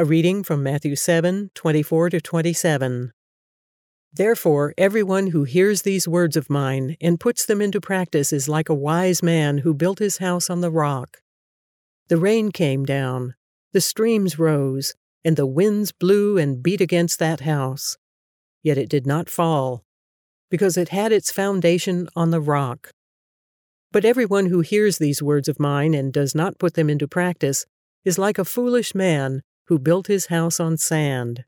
A reading from Matthew 7 24 to 27. Therefore, everyone who hears these words of mine and puts them into practice is like a wise man who built his house on the rock. The rain came down, the streams rose, and the winds blew and beat against that house. Yet it did not fall, because it had its foundation on the rock. But everyone who hears these words of mine and does not put them into practice is like a foolish man who built his house on sand.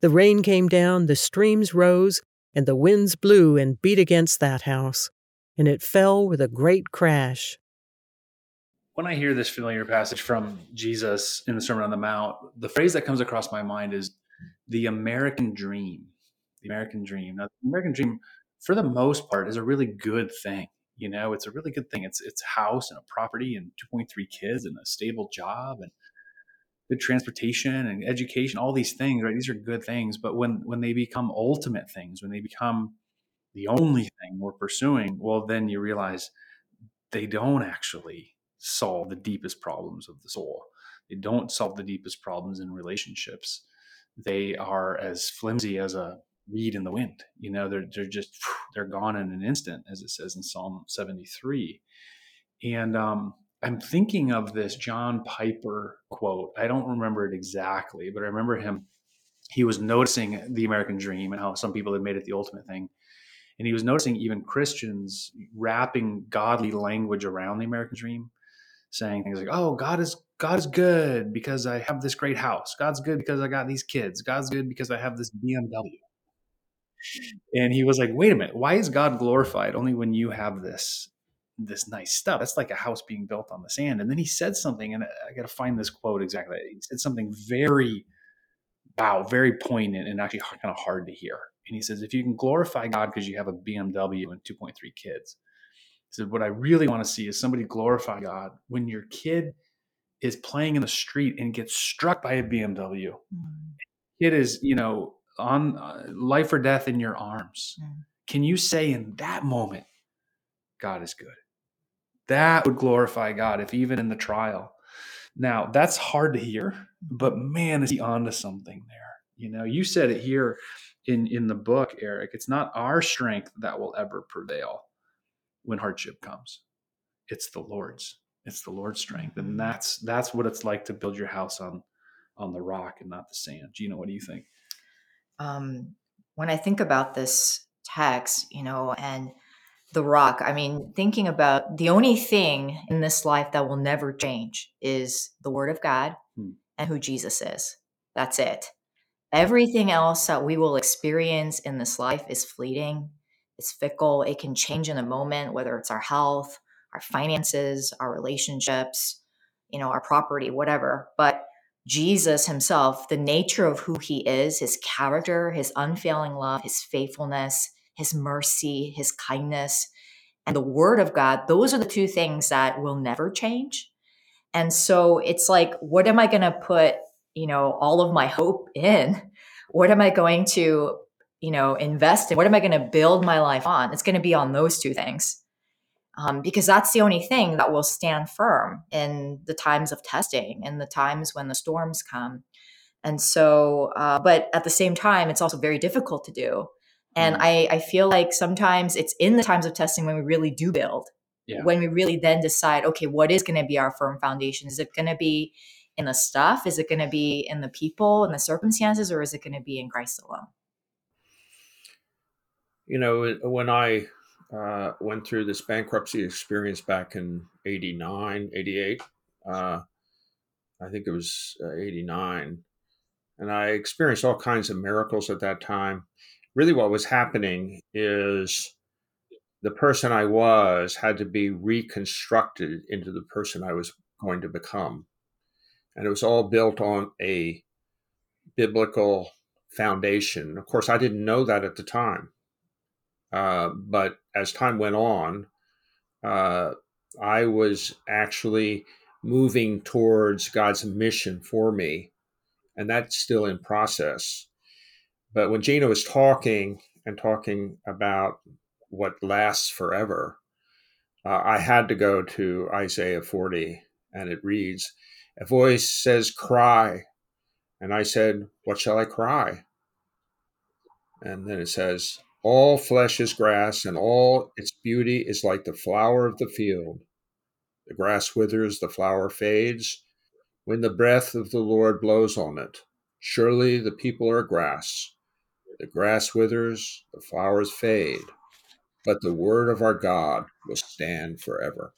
The rain came down, the streams rose, and the winds blew and beat against that house, and it fell with a great crash. When I hear this familiar passage from Jesus in the Sermon on the Mount, the phrase that comes across my mind is the American dream. The American dream. Now, the American dream, for the most part, is a really good thing. You know, it's a really good thing. It's it's house and a property and 2.3 kids and a stable job and good transportation and education, all these things, right? These are good things. But when when they become ultimate things, when they become the only thing we're pursuing, well, then you realize they don't actually solve the deepest problems of the soul. They don't solve the deepest problems in relationships. They are as flimsy as a reed in the wind. You know, they're they're just they're gone in an instant, as it says in Psalm 73. And um, I'm thinking of this John Piper quote. I don't remember it exactly, but I remember him. He was noticing the American dream and how some people had made it the ultimate thing. And he was noticing even Christians wrapping godly language around the American dream, saying things like, "Oh, God is God is good because I have this great house. God's good because I got these kids. God's good because I have this BMW." And he was like, "Wait a minute. Why is God glorified only when you have this this nice stuff. That's like a house being built on the sand. And then he said something, and I got to find this quote exactly. He said something very, wow, very poignant and actually kind of hard to hear. And he says, if you can glorify God because you have a BMW and 2.3 kids, he said, what I really want to see is somebody glorify God when your kid is playing in the street and gets struck by a BMW. Mm. It is, you know, on uh, life or death in your arms. Mm. Can you say in that moment, God is good? That would glorify God if even in the trial. Now, that's hard to hear, but man, is he onto something there. You know, you said it here in in the book, Eric. It's not our strength that will ever prevail when hardship comes. It's the Lord's. It's the Lord's strength. And that's that's what it's like to build your house on on the rock and not the sand. Gina, what do you think? Um, when I think about this text, you know, and the rock. I mean, thinking about the only thing in this life that will never change is the word of God hmm. and who Jesus is. That's it. Everything else that we will experience in this life is fleeting, it's fickle, it can change in a moment, whether it's our health, our finances, our relationships, you know, our property, whatever. But Jesus himself, the nature of who he is, his character, his unfailing love, his faithfulness, his mercy, his kindness, and the word of God, those are the two things that will never change. And so it's like, what am I going to put, you know, all of my hope in? What am I going to, you know, invest in? What am I going to build my life on? It's going to be on those two things. Um, because that's the only thing that will stand firm in the times of testing in the times when the storms come. And so, uh, but at the same time, it's also very difficult to do and. I, I feel like sometimes it's in the times of testing when we really do build, yeah. when we really then decide, okay, what is going to be our firm foundation? Is it going to be in the stuff? Is it going to be in the people and the circumstances, or is it going to be in Christ alone? You know, when I uh, went through this bankruptcy experience back in 89, 88, uh, I think it was uh, 89, and I experienced all kinds of miracles at that time really what was happening is the person I was had to be reconstructed into the person I was going to become. And it was all built on a biblical foundation. Of course, I didn't know that at the time. Uh, but as time went on, uh, I was actually moving towards God's mission for me. And that's still in process. But when Gina was talking and talking about what lasts forever, uh, I had to go to Isaiah 40, and it reads, A voice says, Cry. And I said, What shall I cry? And then it says, All flesh is grass, and all its beauty is like the flower of the field. The grass withers, the flower fades, when the breath of the Lord blows on it. Surely the people are grass. The grass withers, the flowers fade, but the word of our God will stand forever.